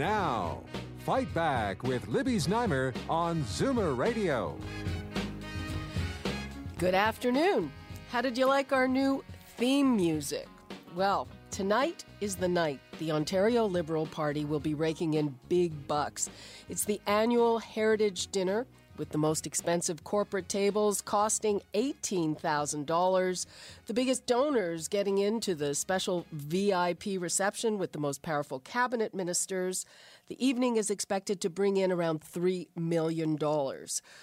Now, Fight Back with Libby Znaimer on Zoomer Radio. Good afternoon. How did you like our new theme music? Well, tonight is the night the Ontario Liberal Party will be raking in big bucks. It's the annual Heritage Dinner with the most expensive corporate tables costing $18,000. The biggest donors getting into the special VIP reception with the most powerful cabinet ministers. The evening is expected to bring in around $3 million.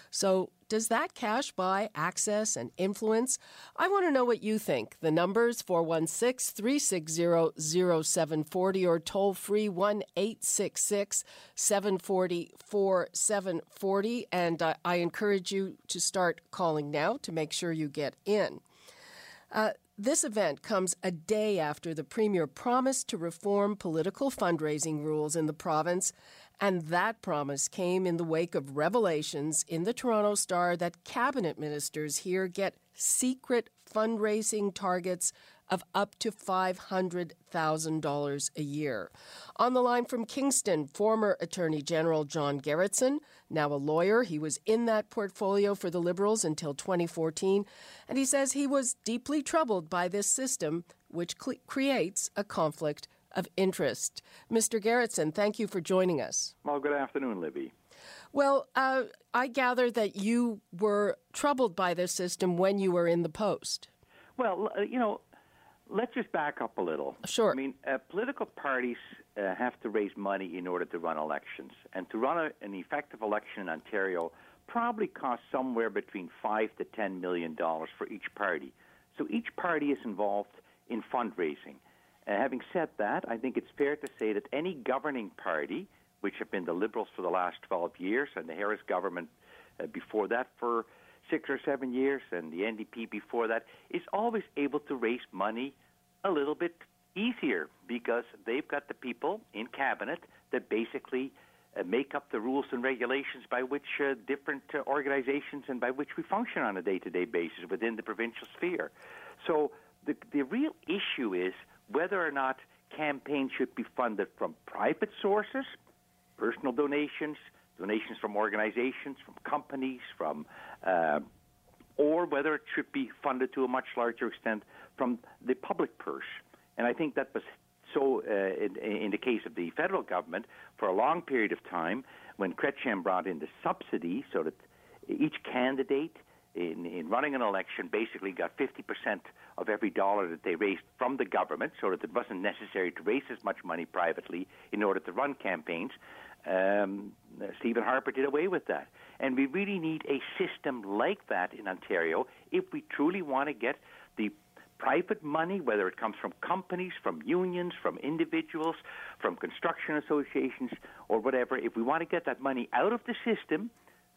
So, does that cash buy access and influence? I want to know what you think. The numbers 416 360 0740 or toll free 1 866 740 4740. And uh, I encourage you to start calling now to make sure you get in. Uh, this event comes a day after the Premier promised to reform political fundraising rules in the province, and that promise came in the wake of revelations in the Toronto Star that cabinet ministers here get secret fundraising targets of up to $500,000 a year. On the line from Kingston, former Attorney General John Gerretsen, now a lawyer. He was in that portfolio for the Liberals until 2014, and he says he was deeply troubled by this system, which cl- creates a conflict of interest. Mr. Gerretsen, thank you for joining us. Well, good afternoon, Libby. Well, uh, I gather that you were troubled by this system when you were in the post. Well, you know, let's just back up a little. Sure. I mean, uh, political parties uh, have to raise money in order to run elections, and to run a, an effective election in Ontario probably costs somewhere between five to ten million dollars for each party. So each party is involved in fundraising. Uh, having said that, I think it's fair to say that any governing party, which have been the Liberals for the last 12 years, and the Harris government uh, before that for six or seven years, and the NDP before that, is always able to raise money a little bit easier because they've got the people in cabinet that basically uh, make up the rules and regulations by which uh, different uh, organizations and by which we function on a day-to-day basis within the provincial sphere. So the the real issue is whether or not campaigns should be funded from private sources, personal donations, donations from organizations, from companies, from uh, or whether it should be funded to a much larger extent from the public purse. And I think that was so uh, in, in, the case of the federal government for a long period of time when Chrétien brought in the subsidy so that each candidate in, in running an election basically got 50% of every dollar that they raised from the government so that it wasn't necessary to raise as much money privately in order to run campaigns. Um, Stephen Harper did away with that. And we really need a system like that in Ontario if we truly want to get the private money, whether it comes from companies, from unions, from individuals, from construction associations, or whatever, if we want to get that money out of the system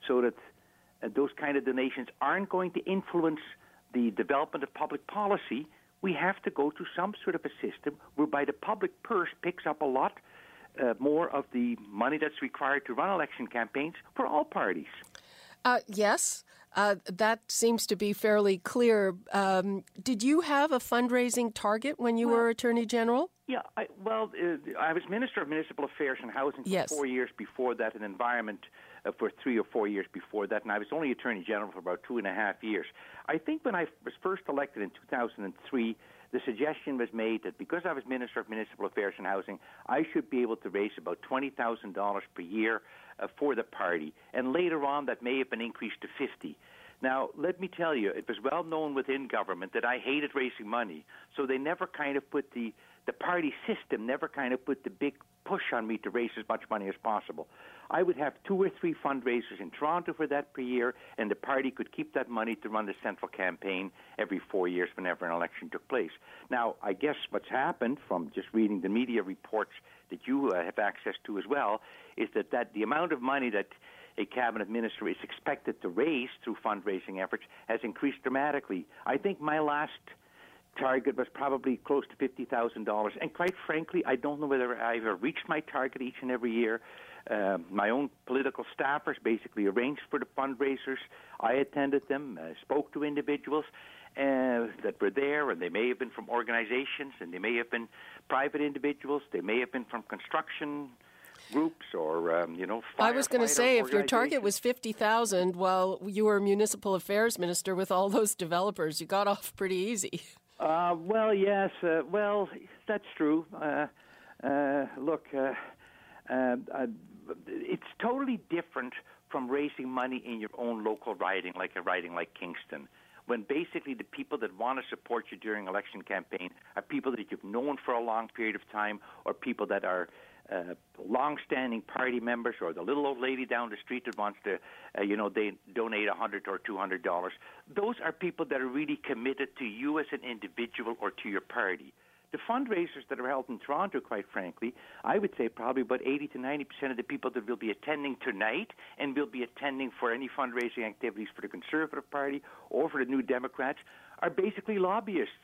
so that uh, those kind of donations aren't going to influence the development of public policy, we have to go to some sort of a system whereby the public purse picks up a lot uh, more of the money that's required to run election campaigns for all parties. Uh, yes, uh, that seems to be fairly clear. Um, did you have a fundraising target when you well, were Attorney General? Yeah, I, well, uh, I was Minister of Municipal Affairs and Housing for four years before that, and Environment uh, for three or four years before that, and I was only Attorney General for about two and a half years. I think when I was first elected in 2003, the suggestion was made that because I was Minister of Municipal Affairs and Housing, I should be able to raise about $20,000 per year uh, for the party. And later on, that may have been increased to 50. Now, let me tell you, it was well known within government that I hated raising money, so they never kind of put the the party system never kind of put the big push on me to raise as much money as possible. I would have two or three fundraisers in Toronto for that per year, and the party could keep that money to run the central campaign every four years whenever an election took place. Now, I guess what's happened from just reading the media reports that you uh, have access to as well is that, that the amount of money that a cabinet minister is expected to raise through fundraising efforts has increased dramatically. I think my last target was probably close to $50,000. And quite frankly, I don't know whether I ever reached my target each and every year. Uh, my own political staffers basically arranged for the fundraisers. I attended them, uh, spoke to individuals uh, that were there, and they may have been from organizations, and they may have been private individuals, they may have been from construction groups or um, you know. I was going to say, if your target was fifty thousand, while you were municipal affairs minister with all those developers, you got off pretty easy. Uh, well, yes. Uh, well, that's true. Uh, uh look, uh, uh, it's totally different from raising money in your own local riding, like a riding like Kingston when basically the people that want to support you during election campaign are people that you've known for a long period of time or people that are uh, long-standing party members or the little old lady down the street that wants to, uh, you know, they donate a hundred or two hundred dollars. Those are people that are really committed to you as an individual or to your party. The fundraisers that are held in Toronto, quite frankly, I would say probably about 80 to 90 percent of the people that will be attending tonight and will be attending for any fundraising activities for the Conservative Party or for the New Democrats are basically lobbyists.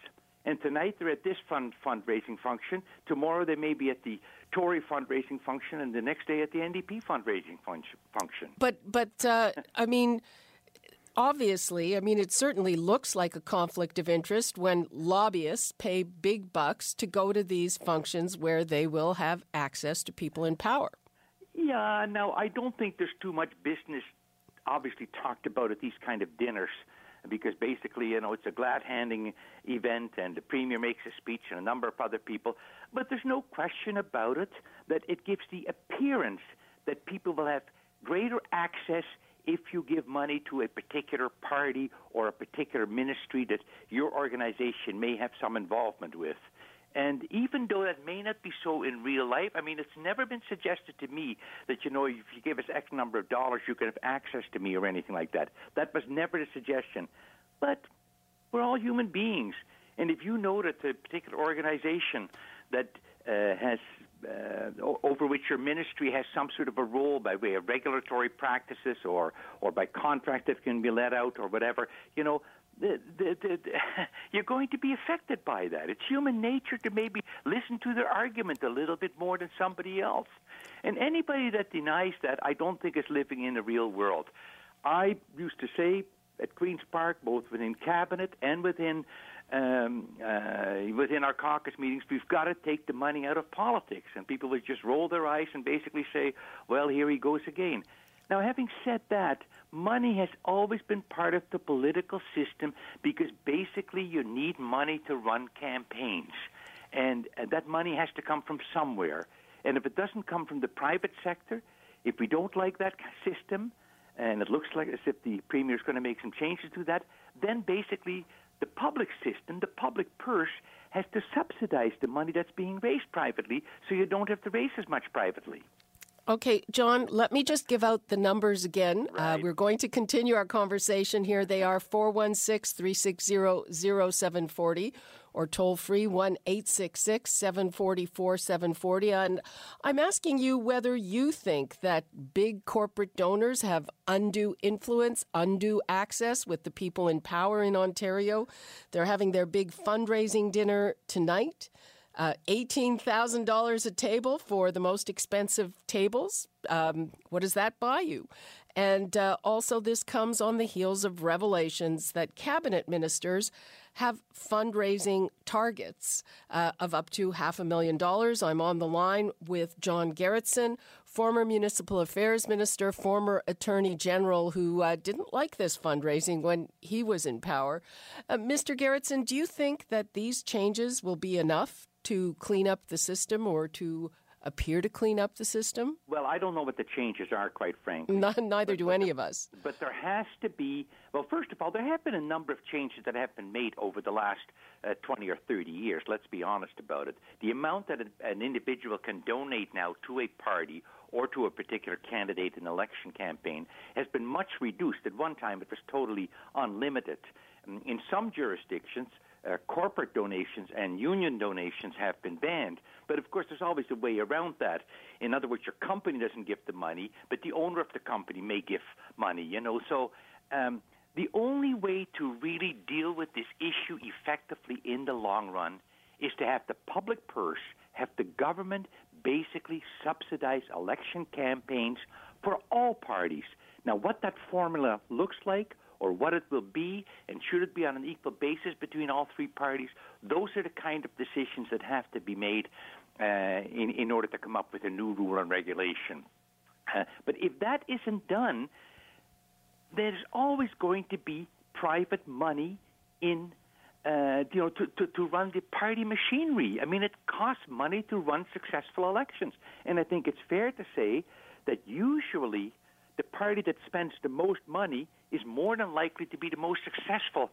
And tonight they're at this fund fundraising function. Tomorrow they may be at the Tory fundraising function, and the next day at the NDP fundraising fun- function. But but uh, I mean obviously, I mean, it certainly looks like a conflict of interest when lobbyists pay big bucks to go to these functions where they will have access to people in power. Yeah, now I don't think there's too much business obviously talked about at these kind of dinners because basically, you know, it's a glad handing event and the premier makes a speech and a number of other people. But there's no question about it that it gives the appearance that people will have greater access if you give money to a particular party or a particular ministry that your organization may have some involvement with. And even though that may not be so in real life, I mean, it's never been suggested to me that, you know, if you give us X number of dollars, you can have access to me or anything like that. That was never the suggestion. But we're all human beings. And if you know that a particular organization that uh, has uh, over which your ministry has some sort of a role by way of regulatory practices or or by contract that can be let out or whatever, you know, the, the, the, you're going to be affected by that. It's human nature to maybe listen to their argument a little bit more than somebody else. And anybody that denies that, I don't think is living in the real world. I used to say at Queen's Park, both within cabinet and within um, uh, within our caucus meetings, we've got to take the money out of politics. And people would just roll their eyes and basically say, well, here he goes again. Now, having said that, money has always been part of the political system because basically you need money to run campaigns. And, and that money has to come from somewhere. And if it doesn't come from the private sector, if we don't like that system, and it looks like as if the premier is going to make some changes to that, then basically the public system, the public purse, has to subsidize the money that's being raised privately so you don't have to raise as much privately. Okay, John, let me just give out the numbers again. Uh, right. Uh, we're going to continue our conversation here. They are 416 360 0740 or toll free 1 866 744 740. And I'm asking you whether you think that big corporate donors have undue influence, undue access with the people in power in Ontario. They're having their big fundraising dinner tonight. Uh, $18,000 a table for the most expensive tables. Um, what does that buy you? And uh, also, this comes on the heels of revelations that cabinet ministers have fundraising targets uh, of up to half a million dollars. I'm on the line with John Gerretsen, former municipal affairs minister, former attorney general, who uh, didn't like this fundraising when he was in power. Uh, Mr. Gerretsen, do you think that these changes will be enough to clean up the system or to appear to clean up the system? Well, I don't know what the changes are, quite frankly. neither but, do but any the, of us. But there has to be, well, first of all, there have been a number of changes that have been made over the last uh, 20 or 30 years. Let's be honest about it. The amount that an individual can donate now to a party or to a particular candidate in an election campaign has been much reduced. At one time, it was totally unlimited. In some jurisdictions, uh, corporate donations and union donations have been banned. But of course, there's always a way around that. In other words, your company doesn't give the money, but the owner of the company may give money. You know, so um, the only way to really deal with this issue effectively in the long run is to have the public purse, have the government basically subsidize election campaigns for all parties. Now, what that formula looks like or what it will be, and should it be on an equal basis between all three parties, those are the kind of decisions that have to be made uh, in, in order to come up with a new rule and regulation. Uh, but if that isn't done, there's always going to be private money in uh, you know, to, to, to run the party machinery. I mean, it costs money to run successful elections. And I think it's fair to say that usually the party that spends the most money is more than likely to be the most successful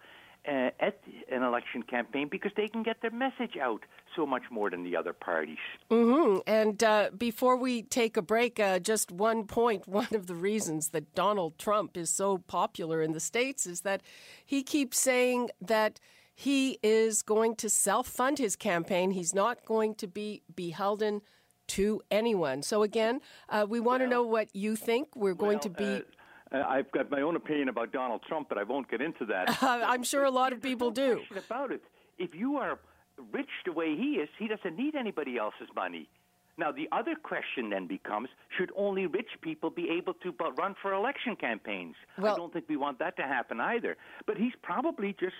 uh, at an election campaign because they can get their message out so much more than the other parties. Mm-hmm. And uh, before we take a break, uh, just one point. One of the reasons that Donald Trump is so popular in the States is that he keeps saying that he is going to self fund his campaign. He's not going to be beholden to anyone. So, again, uh, we want well, to know what you think. We're going well, to be. Uh, I've got my own opinion about Donald Trump, but I won't get into that. I'm sure a lot of people do. About it, if you are rich the way he is, he doesn't need anybody else's money. Now, the other question then becomes should only rich people be able to run for election campaigns? Well, I don't think we want that to happen either. But he's probably just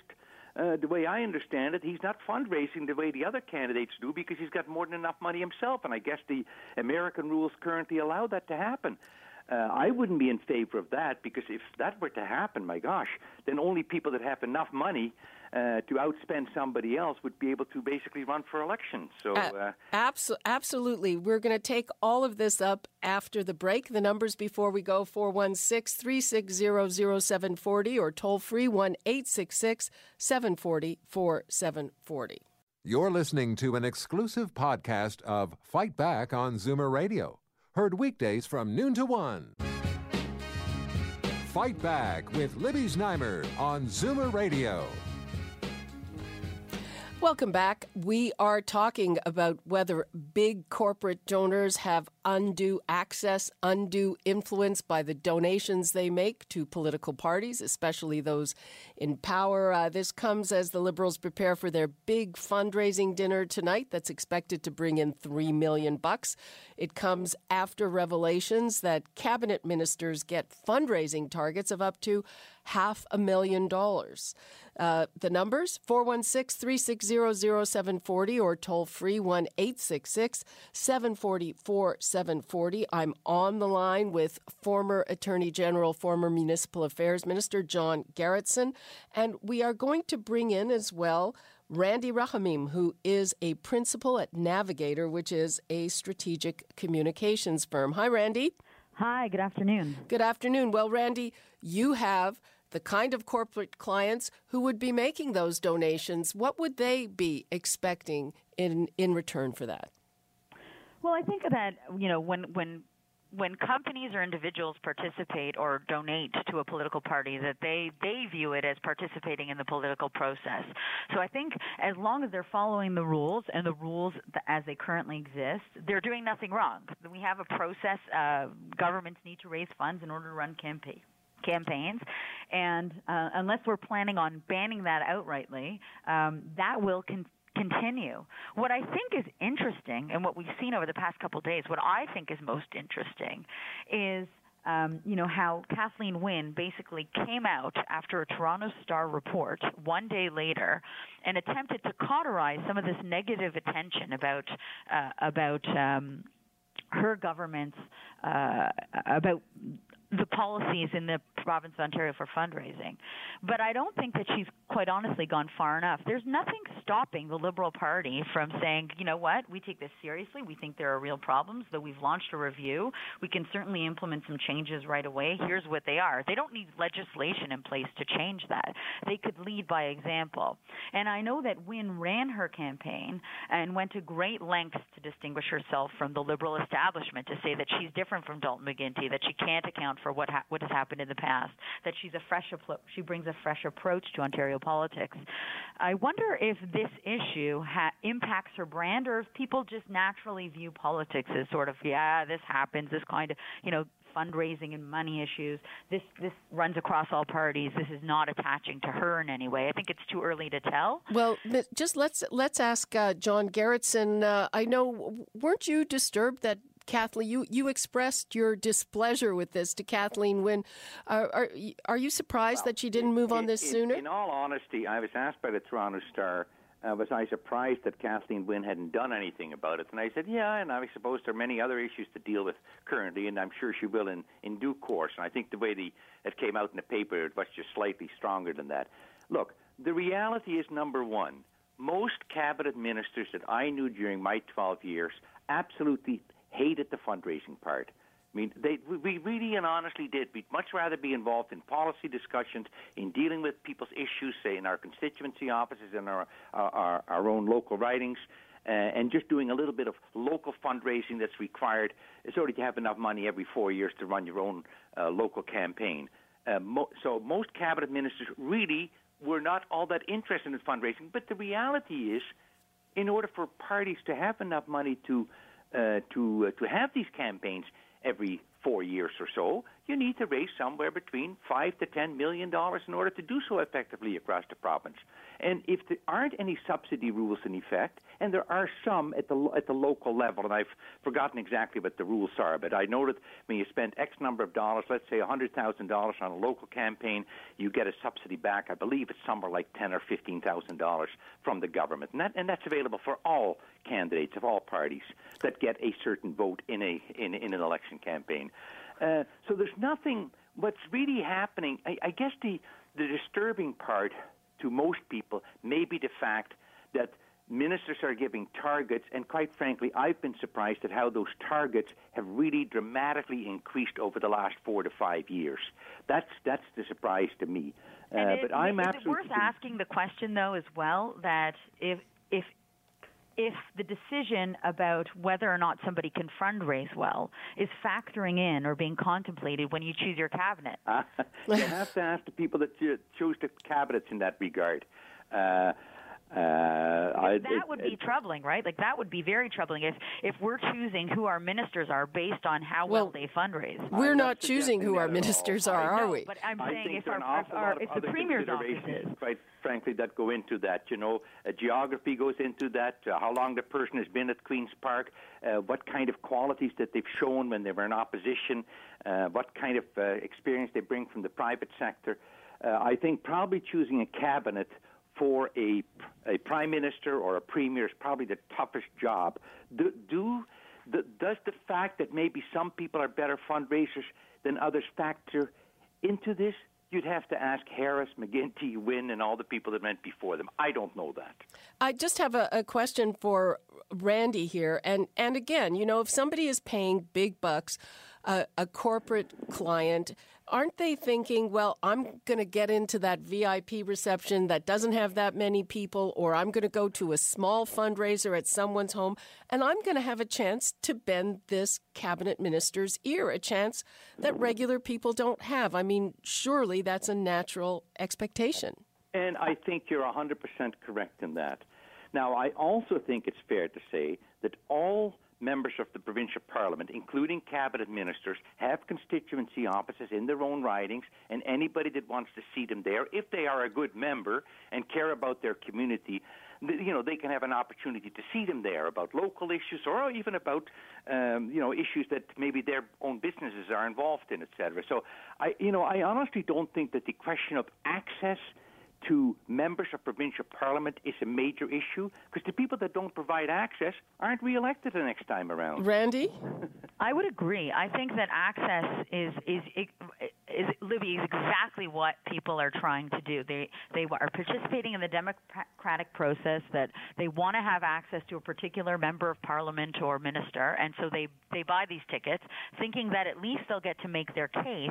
uh, the way I understand it, he's not fundraising the way the other candidates do because he's got more than enough money himself. And I guess the American rules currently allow that to happen. Uh, I wouldn't be in favor of that because if that were to happen, my gosh, then only people that have enough money uh, to outspend somebody else would be able to basically run for election. So, uh, Abs- absolutely. We're going to take all of this up after the break. The numbers before we go 416 360 0740 or toll free 1 866 740 4740. You're listening to an exclusive podcast of Fight Back on Zoomer Radio, heard weekdays from noon to 1. Fight Back with Libby Znaimer on Zoomer Radio. Welcome back. We are talking about whether big corporate donors have undue access, undue influence by the donations they make to political parties, especially those in power. Uh, this comes as the Liberals prepare for their big fundraising dinner tonight that's expected to bring in 3 million bucks. It comes after revelations that cabinet ministers get fundraising targets of up to half a million dollars. Uh, the numbers 416 360 0740 or toll free 1 866 740 I'm on the line with former Attorney General, former Municipal Affairs Minister John Gerretsen, and we are going to bring in as well. Randy Rahamim, who is a principal at Navigator, which is a strategic communications firm. Hi, Randy. Hi, good afternoon. Good afternoon. Well, Randy, you have the kind of corporate clients who would be making those donations, what would they be expecting in in return for that? Well, I think that you know when when when companies or individuals participate or donate to a political party that they they view it as participating in the political process. So i think as long as they're following the rules and the rules as they currently exist they're doing nothing wrong. We have a process uh, governments need to raise funds in order to run campaign campaigns. And uh, unless we're planning on banning that outrightly, um, that will con- continue. What I think is interesting, and what we've seen over the past couple of days, what I think is most interesting, is. Um, you know how Kathleen Wynne basically came out after a Toronto Star report one day later and attempted to cauterize some of this negative attention about uh, about um, her government's uh, about the policies in the province of Ontario for fundraising. But I don't think that she's quite honestly gone far enough. There's nothing stopping the Liberal Party from saying, you know what, we take this seriously. We think there are real problems, though we've launched a review. We can certainly implement some changes right away. Here's what they are. They don't need legislation in place to change that. They could lead by example. And I know that Wynne ran her campaign and went to great lengths to distinguish herself from the Liberal establishment to say that she's different from Dalton McGuinty, that she can't account for what ha- what has happened in the past, that she's a fresh she brings a fresh approach to Ontario politics. I wonder if this issue ha- impacts her brand, or if people just naturally view politics as sort of yeah, this happens, this kind of you know fundraising and money issues. This this runs across all parties. This is not attaching to her in any way. I think it's too early to tell. Well, just let's let's ask uh, John Gerretsen. Uh, I know weren't you disturbed that Kathleen, you, you expressed your displeasure with this to Kathleen Wynne. Uh, are, are you surprised well, that she didn't move on this sooner? In all honesty, I was asked by the Toronto Star uh, was I surprised that Kathleen Wynne hadn't done anything about it? And I said, yeah, and I suppose there are many other issues to deal with currently, and I'm sure she will in, in due course. And I think the way the, it came out in the paper, it was just slightly stronger than that. Look, the reality is number one, most cabinet ministers that I knew during my 12 years absolutely hated the fundraising part. I mean, they, we really and honestly did. We'd much rather be involved in policy discussions, in dealing with people's issues, say in our constituency offices, in our our, our own local ridings, uh, and just doing a little bit of local fundraising that's required in order to have enough money every four years to run your own uh, local campaign. Uh, mo- so most cabinet ministers really were not all that interested in fundraising. But the reality is, in order for parties to have enough money to to uh, to have these campaigns, every four years or so, you need to raise somewhere between five to ten million dollars in order to do so effectively across the province. And if there aren't any subsidy rules in effect, and there are some at the at the local level, and I've forgotten exactly what the rules are, but I know that when you spend X number of dollars, let's say hundred thousand dollars on a local campaign, you get a subsidy back. I believe it's somewhere like ten or fifteen thousand dollars from the government, and that and that's available for all candidates of all parties that get a certain vote in a in, in an election campaign. Uh, so there's nothing. What's really happening? I, I guess the the disturbing part to most people may be the fact that ministers are giving targets, and quite frankly, I've been surprised at how those targets have really dramatically increased over the last four to five years. That's that's the surprise to me. Uh, but I'm is absolutely. It worth asking the question though as well that if if if the decision about whether or not somebody can fundraise well is factoring in or being contemplated when you choose your cabinet. Uh, you have to ask the people that choose the cabinets in that regard. Uh, uh, I, that it, would be it, troubling, right? Like that would be very troubling if if we're choosing who our ministers are based on how well, well they fundraise. We're I'm not, not choosing who our ministers are, are we? But I'm saying if our, if, our, if the premier's office is, quite frankly, that go into that. You know, uh, geography goes into that. Uh, how long the person has been at Queens Park, uh, what kind of qualities that they've shown when they were in opposition, uh, what kind of uh, experience they bring from the private sector. I think probably choosing a cabinet for a, a prime minister or a premier is probably the toughest job. Do, do the, does the fact that maybe some people are better fundraisers than others factor into this? You'd have to ask Harris, McGuinty, Wynne, and all the people that went before them. I don't know that. I just have a, a question for Randy here, and and again, you know, if somebody is paying big bucks, uh, a corporate client aren't they thinking, well, I'm going to get into that VIP reception that doesn't have that many people, or I'm going to go to a small fundraiser at someone's home, and I'm going to have a chance to bend this cabinet minister's ear, a chance that regular people don't have? I mean, surely that's a natural expectation. And I think you're 100% correct in that. Now, I also think it's fair to say that all members of the provincial parliament, including cabinet ministers, have constituency offices in their own ridings, and anybody that wants to see them there, if they are a good member and care about their community, you know, they can have an opportunity to see them there about local issues or even about, um, you know, issues that maybe their own businesses are involved in, etc. So, I, you know, I honestly don't think that the question of access – to members of provincial parliament is a major issue because the people that don't provide access aren't re-elected the next time around. Randy, I would agree. I think that access is is is Libby is exactly what people are trying to do. They they are participating in the democratic process that they want to have access to a particular member of parliament or minister, and so they they buy these tickets, thinking that at least they'll get to make their case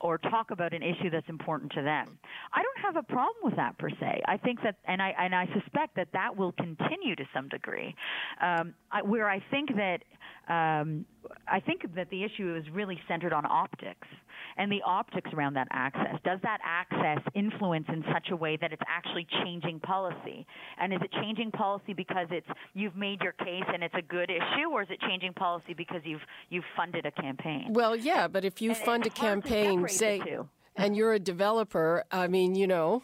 or talk about an issue that's important to them. I don't have a problem with that per se. I think that, and I and I suspect that that will continue to some degree. Um, I, where I think that um, I think that the issue is really centered on optics and the optics around that access. Does that access influence in such a way that it's actually changing policy? And is it changing policy because it's you've made your case and it's a good issue, or is it changing policy because you've you've funded a campaign? Well, yeah, but if you and fund a campaign, say, and you're a developer, I mean, you know,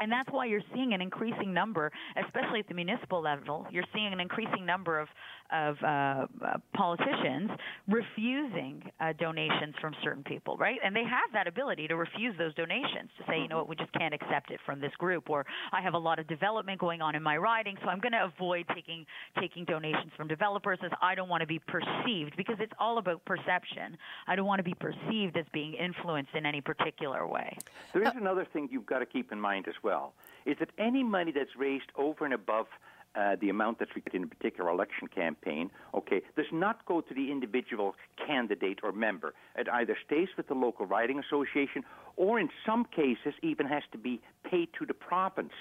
and that's why you're seeing an increasing number, especially at the municipal level. You're seeing an increasing number of of uh, uh, politicians refusing uh, donations from certain people, right? And they have that ability to refuse those donations to say, you know what, we just can't accept it from this group, or I have a lot of development going on in my riding, so I'm going to avoid taking taking donations from developers as I don't want to be perceived because it's all about perception. I don't want to be perceived as being influenced in any particular way. There is another thing you've got to keep in mind as well: is that any money that's raised over and above uh, the amount that's required in a particular election campaign, okay, does not go to the individual candidate or member. It either stays with the local riding association or in some cases even has to be paid to the province.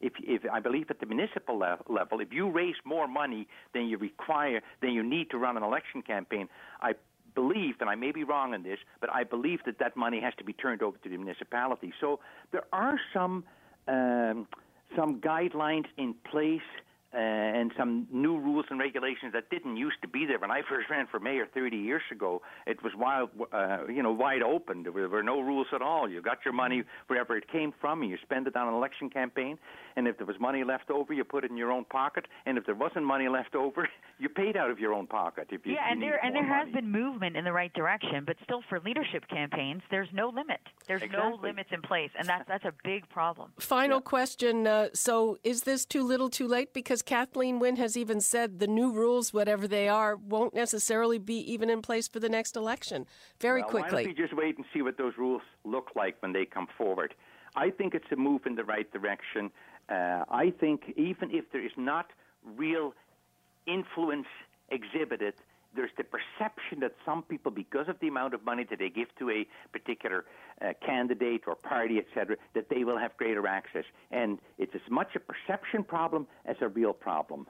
If, if I believe at the municipal le- level, if you raise more money than you require, than you need to run an election campaign, I believe, and I may be wrong in this, but I believe that that money has to be turned over to the municipality. So there are some um, some guidelines in place uh, and some new rules and regulations that didn't used to be there. When I first ran for mayor 30 years ago, it was wild, uh, you know, wide open. There were, there were no rules at all. You got your money wherever it came from, and you spend it on an election campaign. And if there was money left over, you put it in your own pocket. And if there wasn't money left over, you paid out of your own pocket. If you, yeah, and there and there money. has been movement in the right direction, but still for leadership campaigns, there's no limit. There's exactly. no limits in place, and that's that's a big problem. Final yeah. question: uh, So, is this too little, too late? Because Kathleen Wynne has even said the new rules, whatever they are, won't necessarily be even in place for the next election. Very well, quickly. Why don't we just wait and see what those rules look like when they come forward? I think it's a move in the right direction. Uh, I think even if there is not real influence exhibited, there's the perception that some people, because of the amount of money that they give to a particular uh, candidate or party, etc., that they will have greater access. And it's as much a perception problem as a real problem.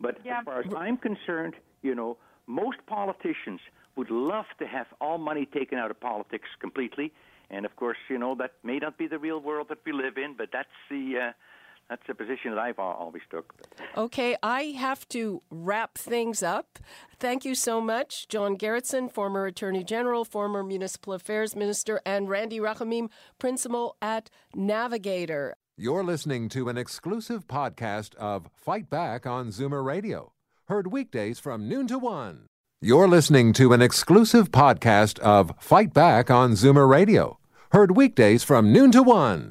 But yeah. as far as I'm concerned, you know, most politicians would love to have all money taken out of politics completely. And of course, you know, that may not be the real world that we live in, but that's the. Uh, that's the position that I've always took. Okay, I have to wrap things up. Thank you so much, John Gerretsen, former Attorney General, former Municipal Affairs Minister, and Randy Rachamim, Principal at Navigator. You're listening to an exclusive podcast of Fight Back on Zoomer Radio, heard weekdays from noon to one. You're listening to an exclusive podcast of Fight Back on Zoomer Radio, heard weekdays from noon to one.